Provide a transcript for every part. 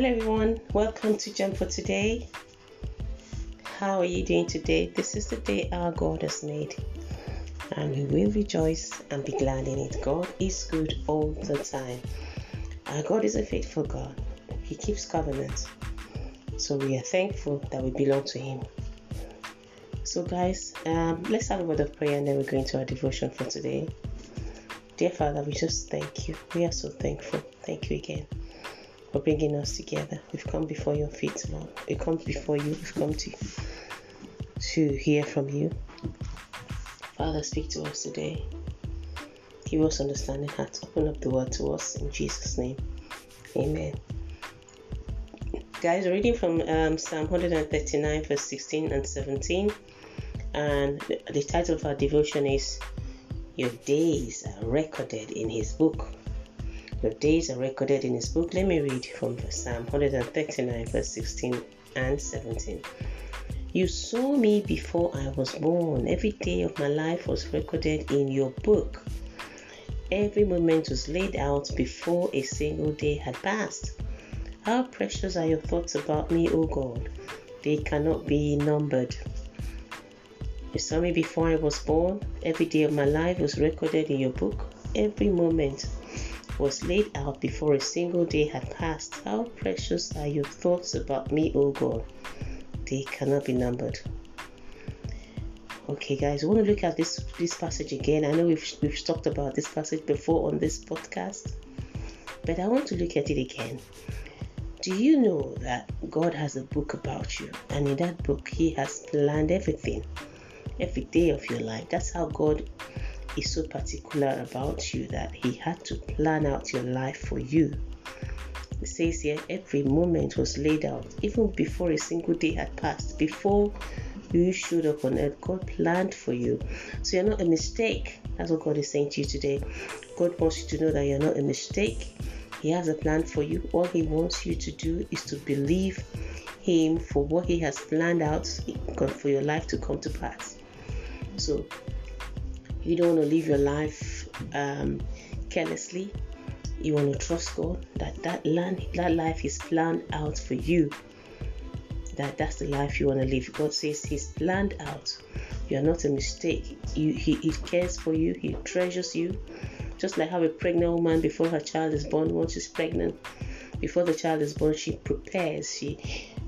Hello, everyone. Welcome to Jump for Today. How are you doing today? This is the day our God has made, and we will rejoice and be glad in it. God is good all the time. Our God is a faithful God, He keeps covenant. So we are thankful that we belong to Him. So, guys, um, let's have a word of prayer and then we're going to our devotion for today. Dear Father, we just thank you. We are so thankful. Thank you again for bringing us together. We've come before your feet, Lord. We come before you. We've come to to hear from you. Father, speak to us today. Give us understanding hearts. Open up the word to us in Jesus' name. Amen. Guys, reading from um, Psalm 139, verse 16 and 17. And the title of our devotion is Your Days Are Recorded in His Book. Your days are recorded in his book. Let me read from Psalm 139, verse 16 and 17. You saw me before I was born. Every day of my life was recorded in your book. Every moment was laid out before a single day had passed. How precious are your thoughts about me, O God? They cannot be numbered. You saw me before I was born. Every day of my life was recorded in your book. Every moment was laid out before a single day had passed. How precious are your thoughts about me, O God? They cannot be numbered. Okay, guys, I want to look at this this passage again. I know we've we've talked about this passage before on this podcast, but I want to look at it again. Do you know that God has a book about you, and in that book, He has planned everything, every day of your life. That's how God is so particular about you that he had to plan out your life for you. It says here every moment was laid out, even before a single day had passed, before you showed up on earth. God planned for you. So you're not a mistake. That's what God is saying to you today. God wants you to know that you're not a mistake. He has a plan for you. All He wants you to do is to believe Him for what He has planned out for your life to come to pass. So you don't want to live your life um, carelessly. You want to trust God that that land, that life is planned out for you. That that's the life you want to live. God says He's planned out. You are not a mistake. You, he, he cares for you. He treasures you. Just like how a pregnant woman before her child is born, once she's pregnant, before the child is born, she prepares. She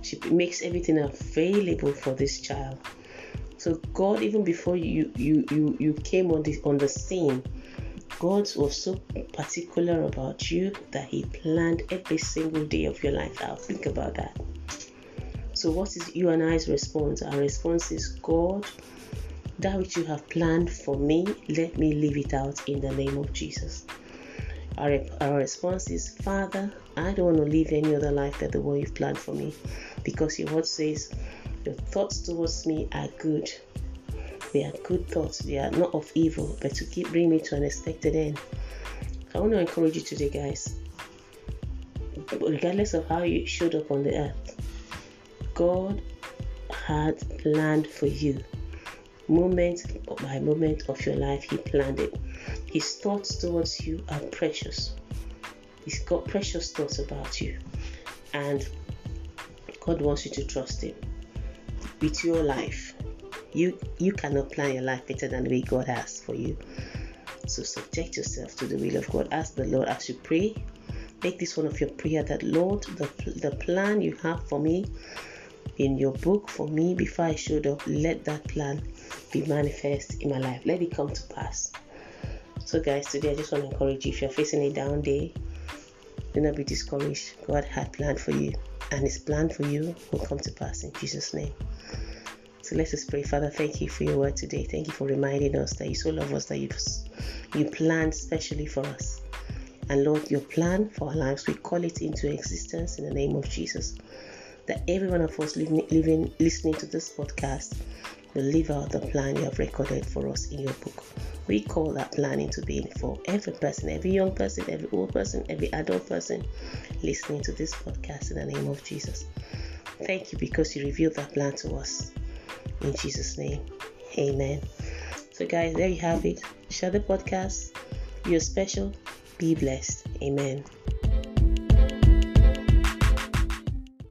she makes everything available for this child so God, even before you you you you came on the on the scene, God was so particular about you that He planned every single day of your life out. Think about that. So, what is you and I's response? Our response is God, that which you have planned for me, let me live it out in the name of Jesus. Our, our response is, Father, I don't want to live any other life than the one you've planned for me because your word says, your thoughts towards me are good. They are good thoughts. They are not of evil, but to keep bring me to an expected end. I want to encourage you today, guys. Regardless of how you showed up on the earth, God had planned for you. Moment by moment of your life, He planned it. His thoughts towards you are precious. He's got precious thoughts about you. And God wants you to trust Him with your life. You you cannot plan your life better than the way God has for you. So subject yourself to the will of God. Ask the Lord as you pray. Make this one of your prayer that Lord, the, the plan you have for me in your book for me before I showed up, let that plan be manifest in my life. Let it come to pass. So, guys, today I just want to encourage you if you're facing a down day, do not be discouraged. God had planned for you, and His plan for you will come to pass in Jesus' name. So let us pray. Father, thank you for your word today. Thank you for reminding us that you so love us that you you planned specially for us. And Lord, your plan for our lives, we call it into existence in the name of Jesus. That every one of us living, living listening to this podcast will live out the plan you have recorded for us in your book. We call that plan into being for every person, every young person, every old person, every adult person listening to this podcast in the name of Jesus. Thank you because you revealed that plan to us. In Jesus' name, amen. So, guys, there you have it. Share the podcast. You're special. Be blessed. Amen.